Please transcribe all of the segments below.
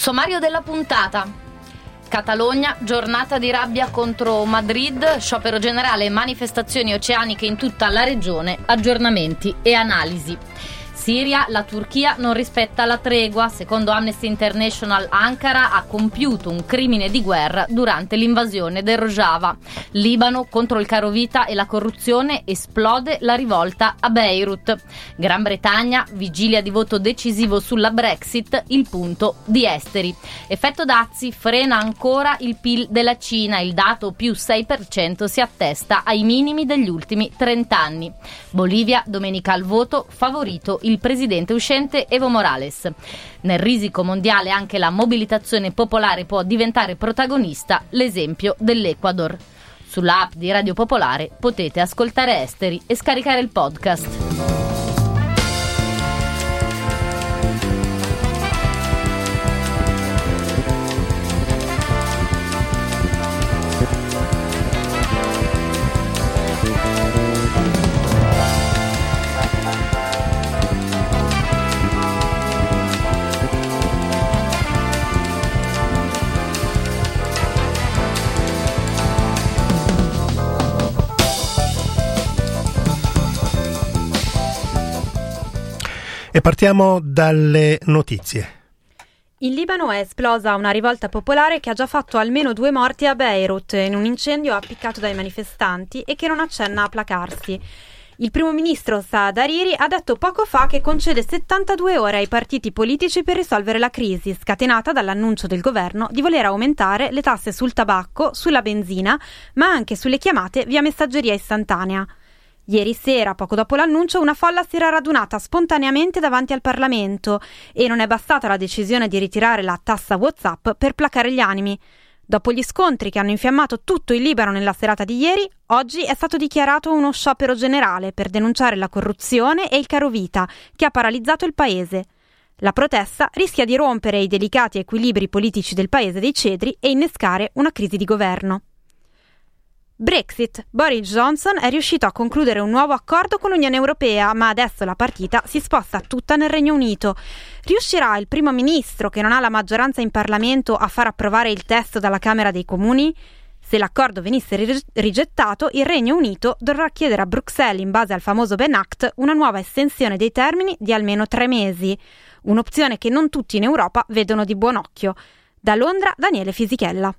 Sommario della puntata. Catalogna, giornata di rabbia contro Madrid, sciopero generale manifestazioni oceaniche in tutta la regione, aggiornamenti e analisi. Siria, la Turchia non rispetta la tregua. Secondo Amnesty International, Ankara ha compiuto un crimine di guerra durante l'invasione del Rojava. Libano, contro il caro vita e la corruzione, esplode la rivolta a Beirut. Gran Bretagna, vigilia di voto decisivo sulla Brexit, il punto di esteri. Effetto Dazzi frena ancora il PIL della Cina, il dato più 6% si attesta ai minimi degli ultimi 30 anni. Bolivia, domenica al voto, favorito il il presidente uscente Evo Morales. Nel risico mondiale anche la mobilitazione popolare può diventare protagonista, l'esempio dell'Ecuador. Sulla app di Radio Popolare potete ascoltare Esteri e scaricare il podcast. E partiamo dalle notizie. In Libano è esplosa una rivolta popolare che ha già fatto almeno due morti a Beirut in un incendio appiccato dai manifestanti e che non accenna a placarsi. Il primo ministro Saad Hariri ha detto poco fa che concede 72 ore ai partiti politici per risolvere la crisi, scatenata dall'annuncio del governo di voler aumentare le tasse sul tabacco, sulla benzina, ma anche sulle chiamate via messaggeria istantanea. Ieri sera, poco dopo l'annuncio, una folla si era radunata spontaneamente davanti al Parlamento e non è bastata la decisione di ritirare la tassa WhatsApp per placare gli animi. Dopo gli scontri che hanno infiammato tutto il Libano nella serata di ieri, oggi è stato dichiarato uno sciopero generale per denunciare la corruzione e il caro vita che ha paralizzato il paese. La protesta rischia di rompere i delicati equilibri politici del paese dei cedri e innescare una crisi di governo. Brexit. Boris Johnson è riuscito a concludere un nuovo accordo con l'Unione Europea, ma adesso la partita si sposta tutta nel Regno Unito. Riuscirà il primo ministro, che non ha la maggioranza in Parlamento, a far approvare il testo dalla Camera dei Comuni? Se l'accordo venisse rigettato, il Regno Unito dovrà chiedere a Bruxelles, in base al famoso Ben Act, una nuova estensione dei termini di almeno tre mesi. Un'opzione che non tutti in Europa vedono di buon occhio. Da Londra, Daniele Fisichella.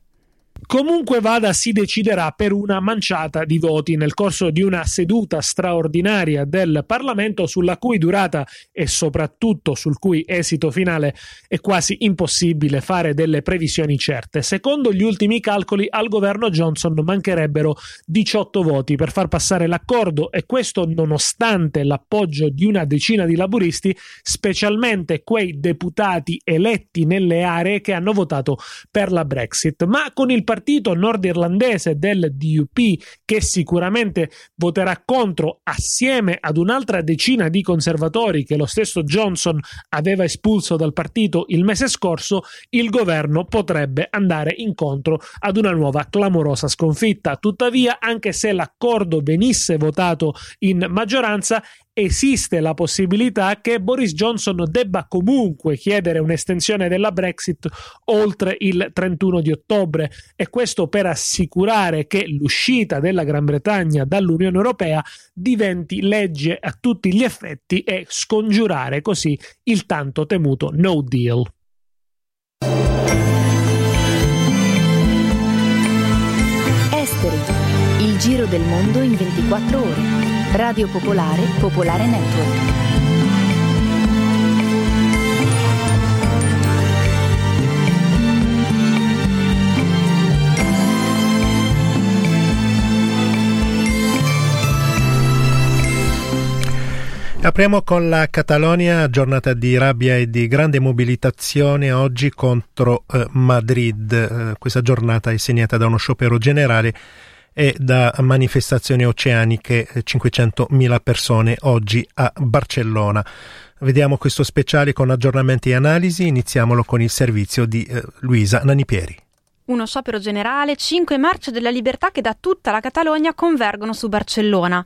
Comunque vada, si deciderà per una manciata di voti nel corso di una seduta straordinaria del Parlamento sulla cui durata e soprattutto sul cui esito finale è quasi impossibile fare delle previsioni certe. Secondo gli ultimi calcoli al governo Johnson mancherebbero 18 voti per far passare l'accordo e questo nonostante l'appoggio di una decina di laburisti, specialmente quei deputati eletti nelle aree che hanno votato per la Brexit. Ma con il partito nordirlandese del DUP che sicuramente voterà contro assieme ad un'altra decina di conservatori che lo stesso Johnson aveva espulso dal partito il mese scorso, il governo potrebbe andare incontro ad una nuova clamorosa sconfitta. Tuttavia, anche se l'accordo venisse votato in maggioranza, esiste la possibilità che Boris Johnson debba comunque chiedere un'estensione della Brexit oltre il 31 di ottobre e questo per assicurare che l'uscita della Gran Bretagna dall'Unione Europea diventi legge a tutti gli effetti e scongiurare così il tanto temuto no deal. Esteri, il giro del mondo in 24 ore. Radio Popolare, Popolare Network. Apriamo con la Catalogna, giornata di rabbia e di grande mobilitazione oggi contro eh, Madrid. Eh, questa giornata è segnata da uno sciopero generale e da manifestazioni oceaniche, 500.000 persone oggi a Barcellona. Vediamo questo speciale con aggiornamenti e analisi, iniziamolo con il servizio di eh, Luisa Nanipieri. Uno sciopero generale, cinque marce della libertà che da tutta la Catalogna convergono su Barcellona.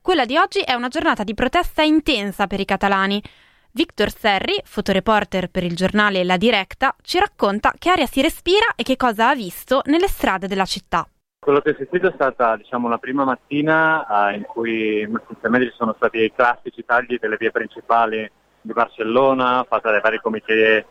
Quella di oggi è una giornata di protesta intensa per i catalani. Victor Serri, fotoreporter per il giornale La Directa, ci racconta che aria si respira e che cosa ha visto nelle strade della città. Quello che ho sentito è stata diciamo, una prima mattina eh, in cui essenzialmente ci sono stati i classici tagli delle vie principali di Barcellona, fatta dai vari comitati eh,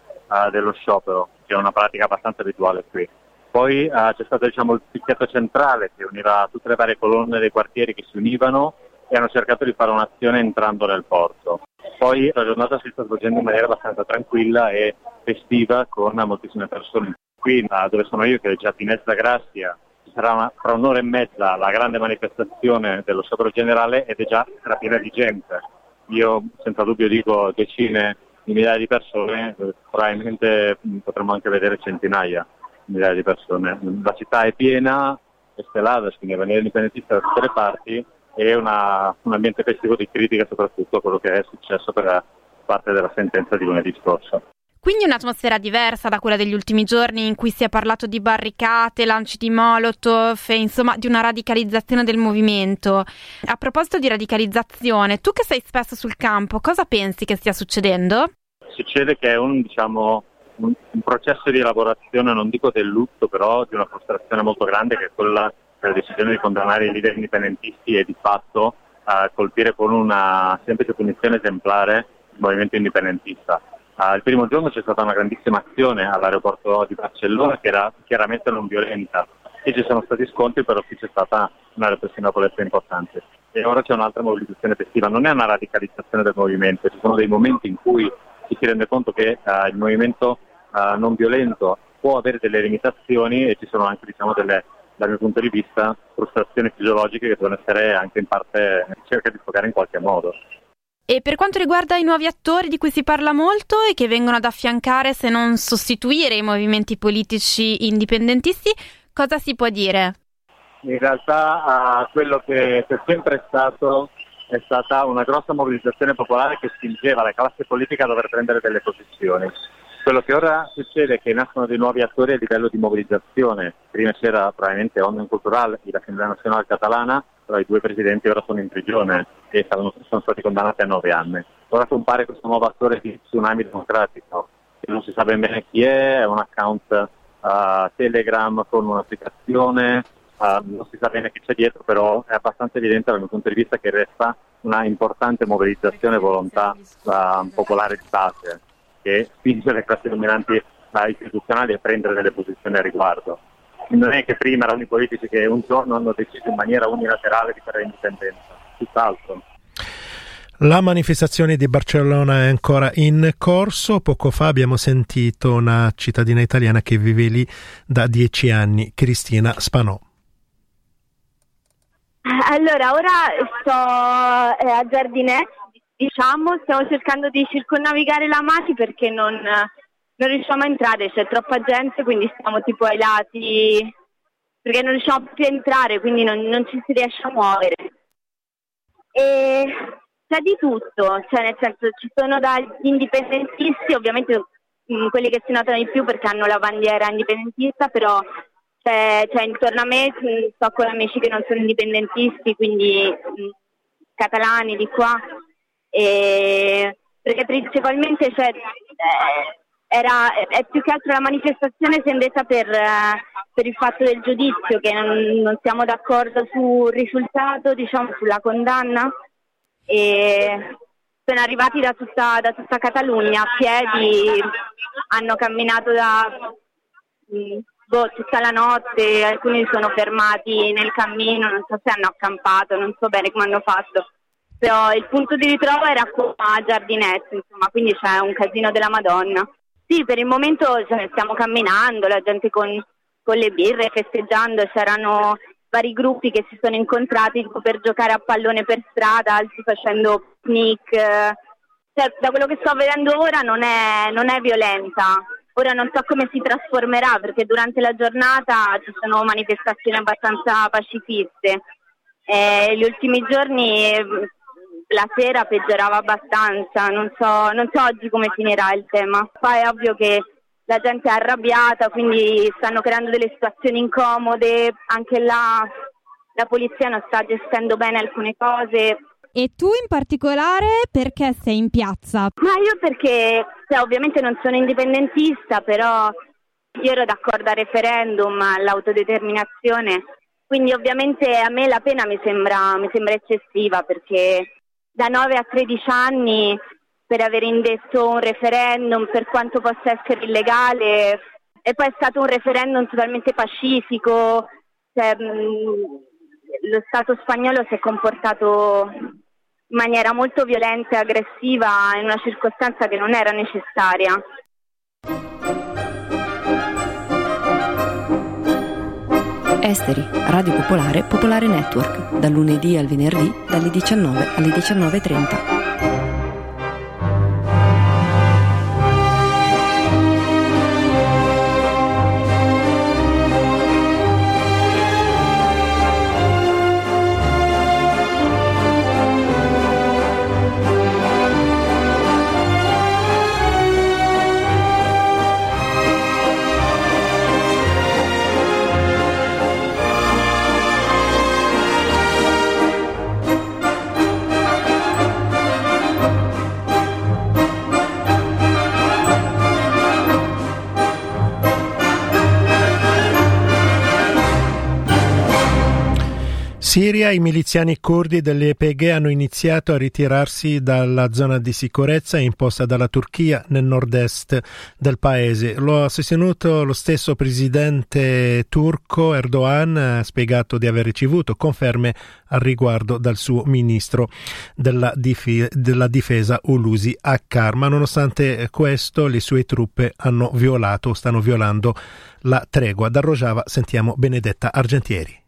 dello sciopero, che è una pratica abbastanza abituale qui. Poi eh, c'è stato diciamo, il picchietto centrale che univa tutte le varie colonne dei quartieri che si univano e hanno cercato di fare un'azione entrando nel porto. Poi la giornata si sta svolgendo in maniera abbastanza tranquilla e festiva con moltissime persone. Qui dove sono io, che è Giardinezza da Grazia, sarà una, tra un'ora e mezza la grande manifestazione dello sciopero generale ed è già piena di gente. Io senza dubbio dico decine di migliaia di persone, probabilmente potremmo anche vedere centinaia di migliaia di persone. La città è piena, è stellata, quindi venire indipendentista da tutte le parti e una, un ambiente festivo di critica soprattutto a quello che è successo per parte della sentenza di lunedì scorso. Quindi un'atmosfera diversa da quella degli ultimi giorni in cui si è parlato di barricate, lanci di molotov e insomma di una radicalizzazione del movimento. A proposito di radicalizzazione, tu che sei spesso sul campo, cosa pensi che stia succedendo? Succede che è un, diciamo, un, un processo di elaborazione, non dico del lutto, però di una frustrazione molto grande che è quella la decisione di condannare i leader indipendentisti e di fatto uh, colpire con una semplice punizione esemplare il movimento indipendentista. Uh, il primo giorno c'è stata una grandissima azione all'aeroporto di Barcellona che era chiaramente non violenta e ci sono stati scontri, però qui c'è stata una repressione a polizia importante. E ora c'è un'altra mobilitazione festiva, non è una radicalizzazione del movimento, ci sono dei momenti in cui ci si rende conto che uh, il movimento non violento può avere delle limitazioni e ci sono anche diciamo, delle dal mio punto di vista, frustrazioni fisiologiche che devono essere anche in parte cerca di sfogare in qualche modo. E per quanto riguarda i nuovi attori di cui si parla molto e che vengono ad affiancare se non sostituire i movimenti politici indipendentisti, cosa si può dire? In realtà quello che c'è sempre stato è stata una grossa mobilitazione popolare che spingeva la classe politica a dover prendere delle posizioni. Quello che ora succede è che nascono dei nuovi attori a livello di mobilizzazione. Prima c'era probabilmente Omnium Cultural e l'Assemblea Nazionale Catalana, però i due presidenti ora sono in prigione e sono, sono stati condannati a nove anni. Ora compare questo nuovo attore di Tsunami Democratico, che non si sa ben bene chi è, è un account uh, Telegram con un'applicazione, uh, non si sa bene chi c'è dietro, però è abbastanza evidente dal mio punto di vista che resta una importante mobilizzazione e volontà uh, popolare di base che spinge le classi dominanti istituzionali a prendere delle posizioni a riguardo. Non è che prima erano i politici che un giorno hanno deciso in maniera unilaterale di fare indipendenza, tutt'altro. La manifestazione di Barcellona è ancora in corso. Poco fa abbiamo sentito una cittadina italiana che vive lì da dieci anni, Cristina Spanò. Allora, ora sto eh, a Giardinetto diciamo, stiamo cercando di circonnavigare la Mati perché non, non riusciamo a entrare, c'è troppa gente, quindi stiamo tipo ai lati, perché non riusciamo più a entrare, quindi non, non ci si riesce a muovere. E c'è di tutto, cioè nel senso ci sono dagli indipendentisti, ovviamente mh, quelli che si notano di più perché hanno la bandiera indipendentista, però c'è, c'è intorno a me, sto con amici che non sono indipendentisti, quindi mh, catalani di qua, e, perché principalmente cioè, era, è più che altro la manifestazione si è indetta per, eh, per il fatto del giudizio, che non, non, siamo d'accordo sul risultato, diciamo, sulla condanna e sono arrivati da tutta, da tutta Catalogna a piedi, hanno camminato da mm, boh, tutta la notte, alcuni sono fermati nel cammino, non so se hanno accampato, non so bene come hanno fatto però il punto di ritrovo era qua a Giardinetto, insomma, quindi c'è un casino della Madonna. Sì, per il momento cioè, stiamo camminando, la gente con, con le birre, festeggiando, c'erano vari gruppi che si sono incontrati tipo, per giocare a pallone per strada, altri facendo picnic. Cioè, da quello che sto vedendo ora non è, non è violenta. Ora non so come si trasformerà perché durante la giornata ci sono manifestazioni abbastanza pacifiste. Eh, gli ultimi giorni la sera peggiorava abbastanza, non so, non so oggi come finirà il tema. Poi è ovvio che la gente è arrabbiata, quindi stanno creando delle situazioni incomode, anche là la polizia non sta gestendo bene alcune cose. E tu in particolare perché sei in piazza? Ma io perché, cioè, ovviamente non sono indipendentista, però io ero d'accordo al referendum, all'autodeterminazione, quindi ovviamente a me la pena mi sembra, mi sembra eccessiva perché da 9 a 13 anni per aver indetto un referendum per quanto possa essere illegale e poi è stato un referendum totalmente pacifico, cioè, mh, lo Stato spagnolo si è comportato in maniera molto violenta e aggressiva in una circostanza che non era necessaria. Esteri, Radio Popolare, Popolare Network, dal lunedì al venerdì, dalle 19 alle 19.30. Siria i miliziani curdi dell'EPG hanno iniziato a ritirarsi dalla zona di sicurezza imposta dalla Turchia nel nord-est del paese. Lo ha sostenuto lo stesso presidente turco Erdogan, ha spiegato di aver ricevuto conferme al riguardo dal suo ministro della, dif- della difesa Ulusi Akkar, ma nonostante questo le sue truppe hanno violato o stanno violando la tregua. Da Rojava sentiamo Benedetta Argentieri.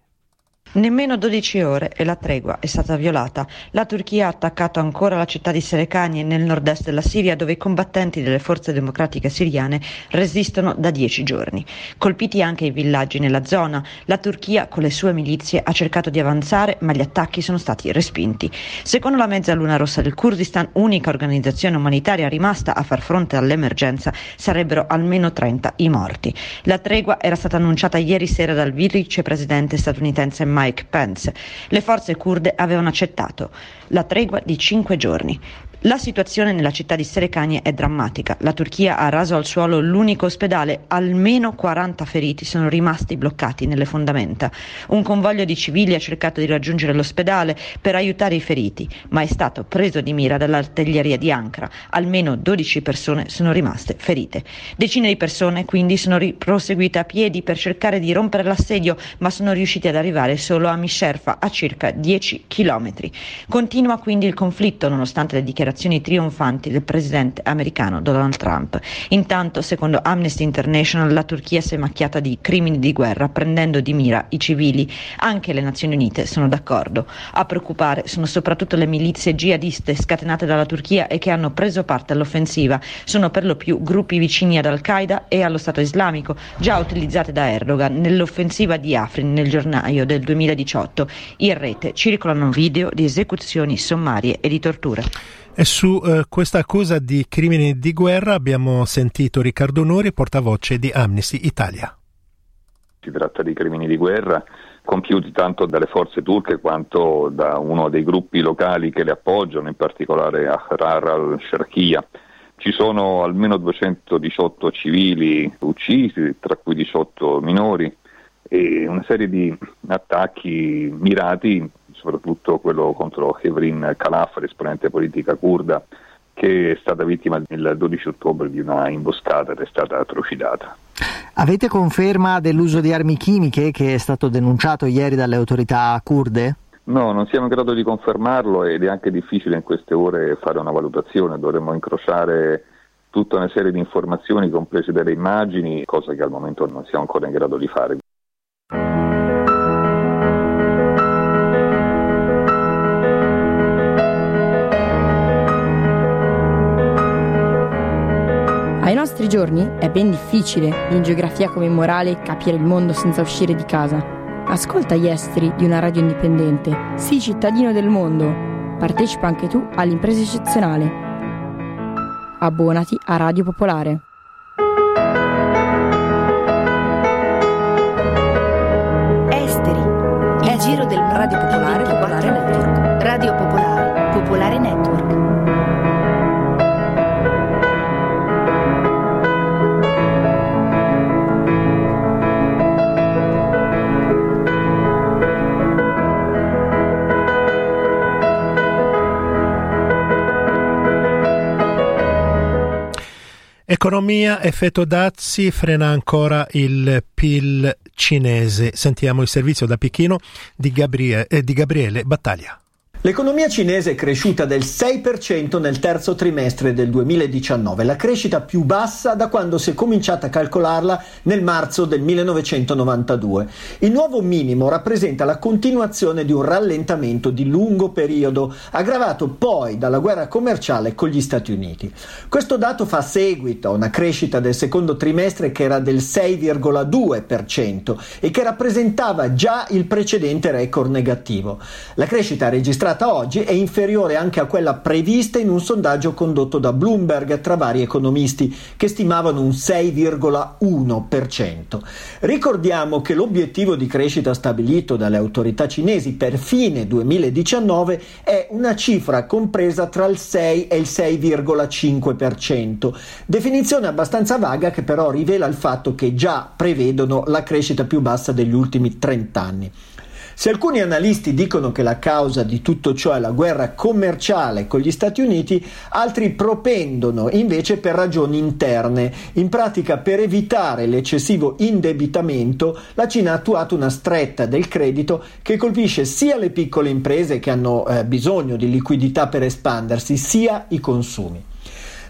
Nemmeno 12 ore e la tregua è stata violata. La Turchia ha attaccato ancora la città di Serekani nel nord-est della Siria dove i combattenti delle forze democratiche siriane resistono da 10 giorni. Colpiti anche i villaggi nella zona, la Turchia con le sue milizie ha cercato di avanzare ma gli attacchi sono stati respinti. Secondo la Mezzaluna Rossa del Kurdistan, unica organizzazione umanitaria rimasta a far fronte all'emergenza, sarebbero almeno 30 i morti. La tregua era stata annunciata ieri sera dal vicepresidente statunitense Mike Mike Pence. Le forze kurde avevano accettato la tregua di cinque giorni. La situazione nella città di Serekani è drammatica. La Turchia ha raso al suolo l'unico ospedale, almeno 40 feriti sono rimasti bloccati nelle fondamenta. Un convoglio di civili ha cercato di raggiungere l'ospedale per aiutare i feriti, ma è stato preso di mira dall'artiglieria di Ankara. Almeno 12 persone sono rimaste ferite. Decine di persone quindi sono ri- proseguite a piedi per cercare di rompere l'assedio, ma sono riusciti ad arrivare solo a Misherfa, a circa 10 chilometri. Continua quindi il conflitto nonostante le dichiarazioni dichiarazioni trionfanti del presidente americano Donald Trump. Intanto, secondo Amnesty International, la Turchia si è macchiata di crimini di guerra prendendo di mira i civili. Anche le Nazioni Unite sono d'accordo. A preoccupare sono soprattutto le milizie jihadiste scatenate dalla Turchia e che hanno preso parte all'offensiva. Sono per lo più gruppi vicini ad Al-Qaeda e allo Stato islamico, già utilizzate da Erdogan nell'offensiva di Afrin nel gennaio del 2018. In rete circolano video di esecuzioni sommarie e di torture. E su eh, questa accusa di crimini di guerra abbiamo sentito Riccardo Nori, portavoce di Amnesty Italia. Si tratta di crimini di guerra compiuti tanto dalle forze turche quanto da uno dei gruppi locali che le appoggiano, in particolare Ahrar al-Sharkiya. Ci sono almeno 218 civili uccisi, tra cui 18 minori, e una serie di attacchi mirati soprattutto quello contro Hevrin Khalaf, l'esponente politica kurda, che è stata vittima il 12 ottobre di una imboscata ed è stata trucidata. Avete conferma dell'uso di armi chimiche che è stato denunciato ieri dalle autorità kurde? No, non siamo in grado di confermarlo ed è anche difficile in queste ore fare una valutazione, dovremmo incrociare tutta una serie di informazioni comprese delle immagini, cosa che al momento non siamo ancora in grado di fare. Ai nostri giorni è ben difficile, in geografia come in morale, capire il mondo senza uscire di casa. Ascolta gli esteri di una radio indipendente, sii cittadino del mondo. Partecipa anche tu all'impresa eccezionale. Abbonati a Radio Popolare. Economia, effetto Dazzi frena ancora il PIL cinese. Sentiamo il servizio da Pechino di, Gabriele, eh, di Gabriele Battaglia. L'economia cinese è cresciuta del 6% nel terzo trimestre del 2019, la crescita più bassa da quando si è cominciato a calcolarla nel marzo del 1992. Il nuovo minimo rappresenta la continuazione di un rallentamento di lungo periodo, aggravato poi dalla guerra commerciale con gli Stati Uniti. Questo dato fa seguito a una crescita del secondo trimestre che era del 6,2% e che rappresentava già il precedente record negativo. La crescita registrata oggi è inferiore anche a quella prevista in un sondaggio condotto da Bloomberg tra vari economisti che stimavano un 6,1%. Ricordiamo che l'obiettivo di crescita stabilito dalle autorità cinesi per fine 2019 è una cifra compresa tra il 6 e il 6,5%, definizione abbastanza vaga che però rivela il fatto che già prevedono la crescita più bassa degli ultimi 30 anni. Se alcuni analisti dicono che la causa di tutto ciò è la guerra commerciale con gli Stati Uniti, altri propendono invece per ragioni interne. In pratica, per evitare l'eccessivo indebitamento, la Cina ha attuato una stretta del credito che colpisce sia le piccole imprese che hanno eh, bisogno di liquidità per espandersi, sia i consumi.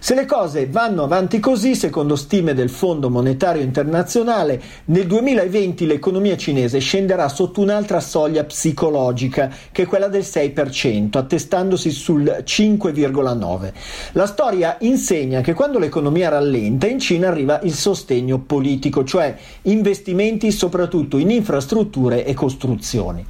Se le cose vanno avanti così, secondo stime del Fondo Monetario Internazionale, nel 2020 l'economia cinese scenderà sotto un'altra soglia psicologica, che è quella del 6%, attestandosi sul 5,9%. La storia insegna che quando l'economia rallenta, in Cina arriva il sostegno politico, cioè investimenti soprattutto in infrastrutture e costruzioni.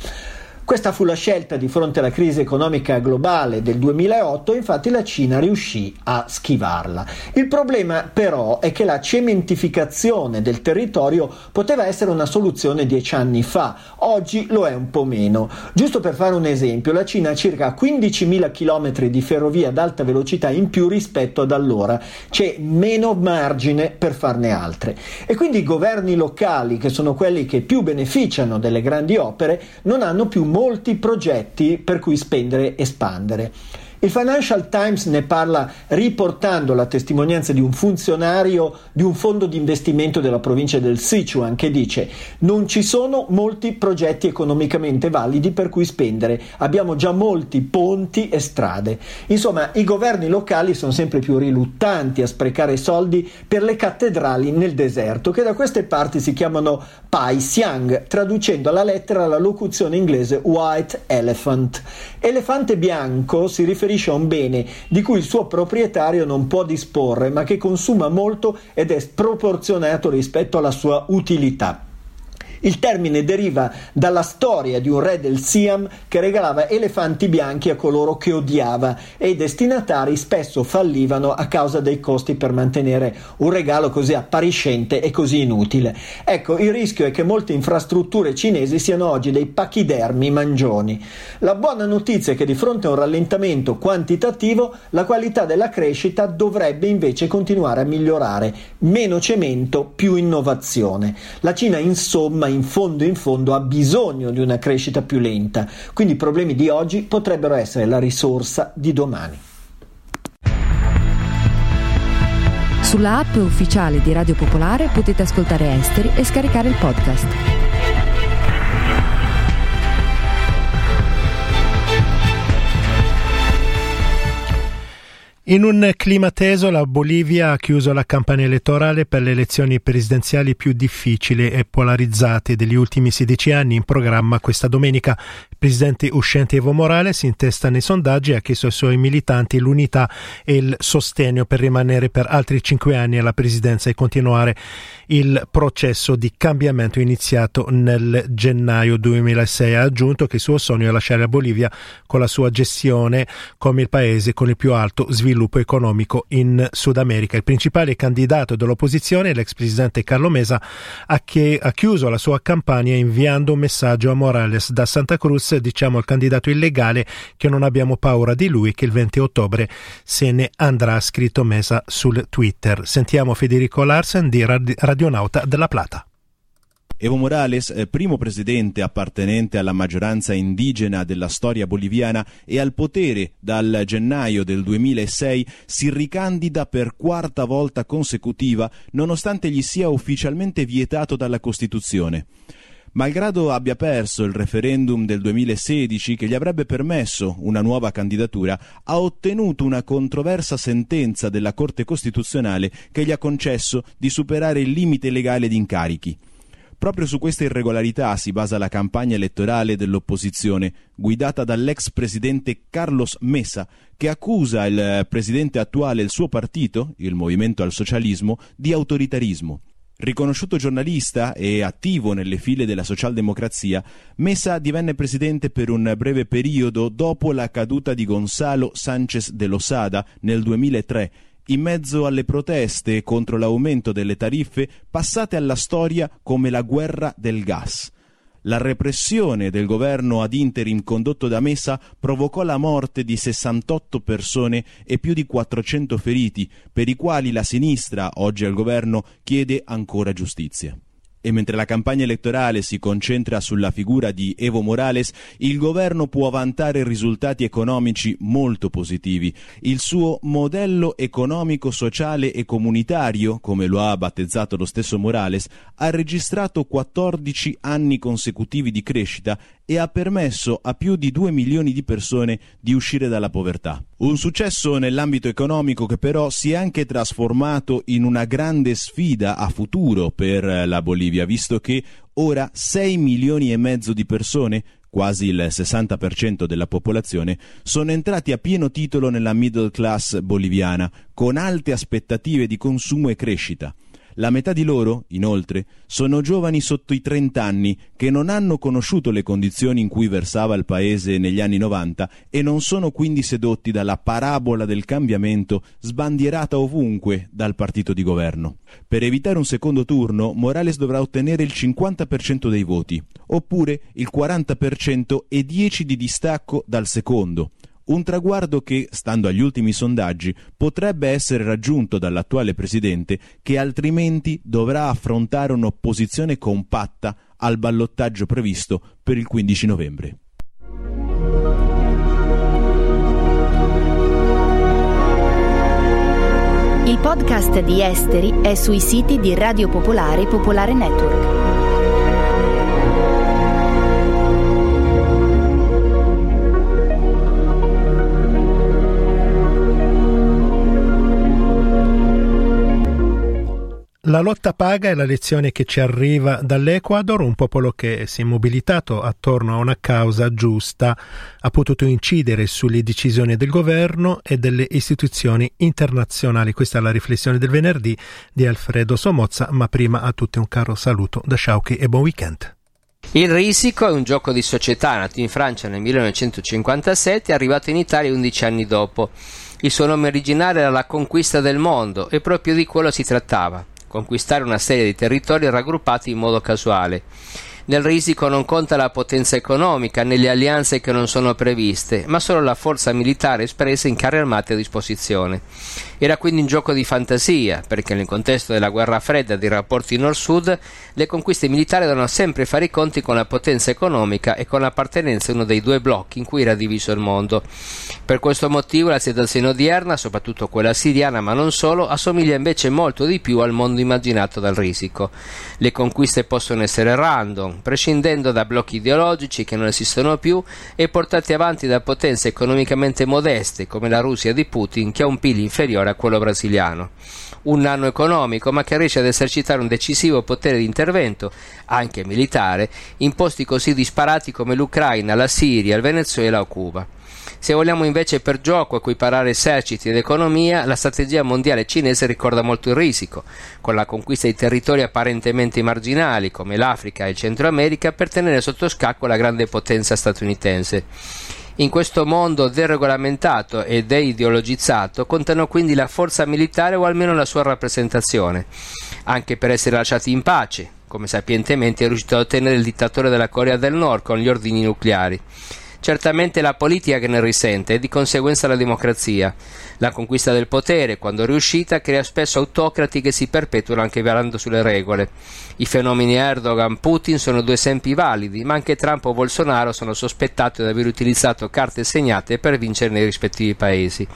Questa fu la scelta di fronte alla crisi economica globale del 2008, infatti la Cina riuscì a schivarla. Il problema però è che la cementificazione del territorio poteva essere una soluzione dieci anni fa, oggi lo è un po' meno. Giusto per fare un esempio, la Cina ha circa 15.000 km di ferrovia ad alta velocità in più rispetto ad allora, c'è meno margine per farne altre. E quindi i governi locali, che sono quelli che più beneficiano delle grandi opere, non hanno più molti progetti per cui spendere e espandere. Il Financial Times ne parla riportando la testimonianza di un funzionario di un fondo di investimento della provincia del Sichuan che dice non ci sono molti progetti economicamente validi per cui spendere, abbiamo già molti ponti e strade. Insomma, i governi locali sono sempre più riluttanti a sprecare soldi per le cattedrali nel deserto che da queste parti si chiamano Pai Siang, traducendo alla lettera la locuzione inglese White Elephant. Elefante bianco si riferisce riferisce a un bene di cui il suo proprietario non può disporre, ma che consuma molto ed è sproporzionato rispetto alla sua utilità. Il termine deriva dalla storia di un re del Siam che regalava elefanti bianchi a coloro che odiava e i destinatari spesso fallivano a causa dei costi per mantenere un regalo così appariscente e così inutile. Ecco, il rischio è che molte infrastrutture cinesi siano oggi dei pachidermi mangioni. La buona notizia è che di fronte a un rallentamento quantitativo la qualità della crescita dovrebbe invece continuare a migliorare. Meno cemento, più innovazione. La Cina insomma in fondo in fondo ha bisogno di una crescita più lenta, quindi i problemi di oggi potrebbero essere la risorsa di domani. Sulla app ufficiale di Radio Popolare potete ascoltare Esteri e scaricare il podcast. In un clima teso la Bolivia ha chiuso la campagna elettorale per le elezioni presidenziali più difficili e polarizzate degli ultimi 16 anni in programma questa domenica presidente uscente Evo Morales in testa nei sondaggi ha chiesto ai suoi militanti l'unità e il sostegno per rimanere per altri cinque anni alla presidenza e continuare il processo di cambiamento iniziato nel gennaio 2006. Ha aggiunto che il suo sogno è lasciare la Bolivia con la sua gestione come il paese con il più alto sviluppo economico in Sud America. Il principale candidato dell'opposizione, l'ex presidente Carlo Mesa, ha, che, ha chiuso la sua campagna inviando un messaggio a Morales da Santa Cruz, diciamo il candidato illegale, che non abbiamo paura di lui, che il 20 ottobre se ne andrà, scritto Mesa sul Twitter. Sentiamo Federico Larsen di Radionauta della Plata. Evo Morales, eh, primo presidente appartenente alla maggioranza indigena della storia boliviana e al potere dal gennaio del 2006, si ricandida per quarta volta consecutiva nonostante gli sia ufficialmente vietato dalla Costituzione. Malgrado abbia perso il referendum del 2016 che gli avrebbe permesso una nuova candidatura, ha ottenuto una controversa sentenza della Corte Costituzionale che gli ha concesso di superare il limite legale di incarichi. Proprio su queste irregolarità si basa la campagna elettorale dell'opposizione, guidata dall'ex presidente Carlos Mesa, che accusa il presidente attuale e il suo partito, il Movimento al Socialismo, di autoritarismo. Riconosciuto giornalista e attivo nelle file della socialdemocrazia, Mesa divenne presidente per un breve periodo dopo la caduta di Gonzalo Sánchez de Losada nel 2003 in mezzo alle proteste contro l'aumento delle tariffe passate alla storia come la guerra del gas. La repressione del governo ad interim condotto da Mesa provocò la morte di 68 persone e più di 400 feriti, per i quali la sinistra, oggi al governo, chiede ancora giustizia. E mentre la campagna elettorale si concentra sulla figura di Evo Morales, il governo può vantare risultati economici molto positivi. Il suo modello economico, sociale e comunitario, come lo ha battezzato lo stesso Morales, ha registrato 14 anni consecutivi di crescita e ha permesso a più di 2 milioni di persone di uscire dalla povertà. Un successo nell'ambito economico che però si è anche trasformato in una grande sfida a futuro per la Bolivia, visto che ora 6 milioni e mezzo di persone quasi il 60% della popolazione, sono entrati a pieno titolo nella middle class boliviana, con alte aspettative di consumo e crescita. La metà di loro, inoltre, sono giovani sotto i 30 anni che non hanno conosciuto le condizioni in cui versava il paese negli anni 90 e non sono quindi sedotti dalla parabola del cambiamento sbandierata ovunque dal partito di governo. Per evitare un secondo turno, Morales dovrà ottenere il 50% dei voti, oppure il 40% e 10 di distacco dal secondo, un traguardo che, stando agli ultimi sondaggi, potrebbe essere raggiunto dall'attuale presidente che altrimenti dovrà affrontare un'opposizione compatta al ballottaggio previsto per il 15 novembre. Il podcast di Esteri è sui siti di Radio Popolare e Popolare Network. La lotta paga è la lezione che ci arriva dall'Ecuador, un popolo che si è mobilitato attorno a una causa giusta, ha potuto incidere sulle decisioni del governo e delle istituzioni internazionali. Questa è la riflessione del venerdì di Alfredo Somozza, ma prima a tutti un caro saluto da Sciauchi e buon weekend. Il risico è un gioco di società nato in Francia nel 1957 e arrivato in Italia 11 anni dopo. Il suo nome originale era la conquista del mondo e proprio di quello si trattava conquistare una serie di territori raggruppati in modo casuale. Nel risico non conta la potenza economica né le alleanze che non sono previste, ma solo la forza militare espressa in carri armati a disposizione. Era quindi un gioco di fantasia, perché nel contesto della guerra fredda e dei rapporti nord-sud, le conquiste militari devono sempre fare i conti con la potenza economica e con l'appartenenza a uno dei due blocchi in cui era diviso il mondo. Per questo motivo la situazione odierna, soprattutto quella siriana, ma non solo, assomiglia invece molto di più al mondo immaginato dal risico. Le conquiste possono essere random, Prescindendo da blocchi ideologici che non esistono più e portati avanti da potenze economicamente modeste come la Russia di Putin che ha un PIL inferiore a quello brasiliano. Un nano economico ma che riesce ad esercitare un decisivo potere di intervento, anche militare, in posti così disparati come l'Ucraina, la Siria, il Venezuela o Cuba. Se vogliamo invece per gioco equiparare eserciti ed economia, la strategia mondiale cinese ricorda molto il risico, con la conquista di territori apparentemente marginali come l'Africa e il Centro America per tenere sotto scacco la grande potenza statunitense. In questo mondo deregolamentato e deideologizzato contano quindi la forza militare o almeno la sua rappresentazione, anche per essere lasciati in pace, come sapientemente è riuscito a ottenere il dittatore della Corea del Nord con gli ordini nucleari. Certamente la politica che ne risente e di conseguenza la democrazia. La conquista del potere, quando riuscita, crea spesso autocrati che si perpetuano anche violando sulle regole. I fenomeni Erdogan-Putin sono due esempi validi, ma anche Trump o Bolsonaro sono sospettati di aver utilizzato carte segnate per vincere nei rispettivi paesi.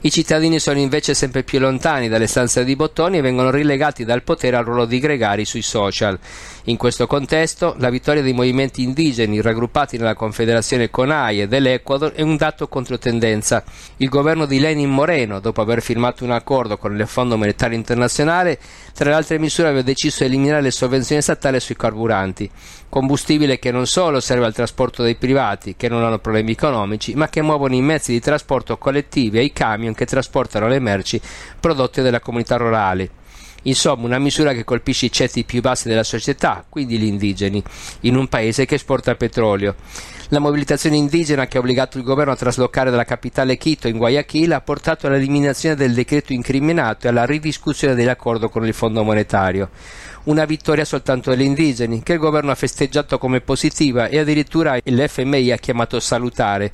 I cittadini sono invece sempre più lontani dalle stanze di bottoni e vengono rilegati dal potere al ruolo di gregari sui social. In questo contesto, la vittoria dei movimenti indigeni raggruppati nella Confederazione CONAIE dell'Ecuador è un dato controtendenza. Il governo di Lenin Moreno, dopo aver firmato un accordo con il Fondo Monetario Internazionale, tra le altre misure aveva deciso di eliminare le sovvenzioni statali sui carburanti, combustibile che non solo serve al trasporto dei privati, che non hanno problemi economici, ma che muovono i mezzi di trasporto collettivi e i camion che trasportano le merci prodotte dalle comunità rurali. Insomma, una misura che colpisce i ceti più bassi della società, quindi gli indigeni, in un paese che esporta petrolio. La mobilitazione indigena che ha obbligato il governo a traslocare dalla capitale Quito in Guayaquil ha portato all'eliminazione del decreto incriminato e alla ridiscussione dell'accordo con il Fondo monetario. Una vittoria soltanto degli indigeni, che il governo ha festeggiato come positiva e addirittura l'FMI ha chiamato salutare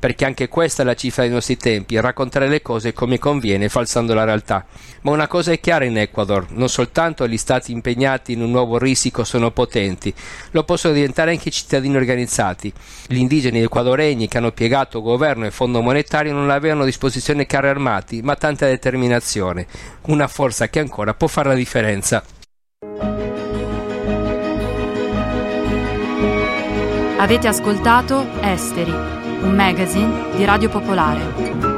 perché anche questa è la cifra dei nostri tempi, raccontare le cose come conviene, falsando la realtà. Ma una cosa è chiara in Ecuador, non soltanto gli stati impegnati in un nuovo risico sono potenti, lo possono diventare anche i cittadini organizzati. Gli indigeni ecuadoregni che hanno piegato governo e fondo monetario non avevano a disposizione carri armati, ma tanta determinazione, una forza che ancora può fare la differenza. Avete ascoltato Esteri un magazine di Radio Popolare.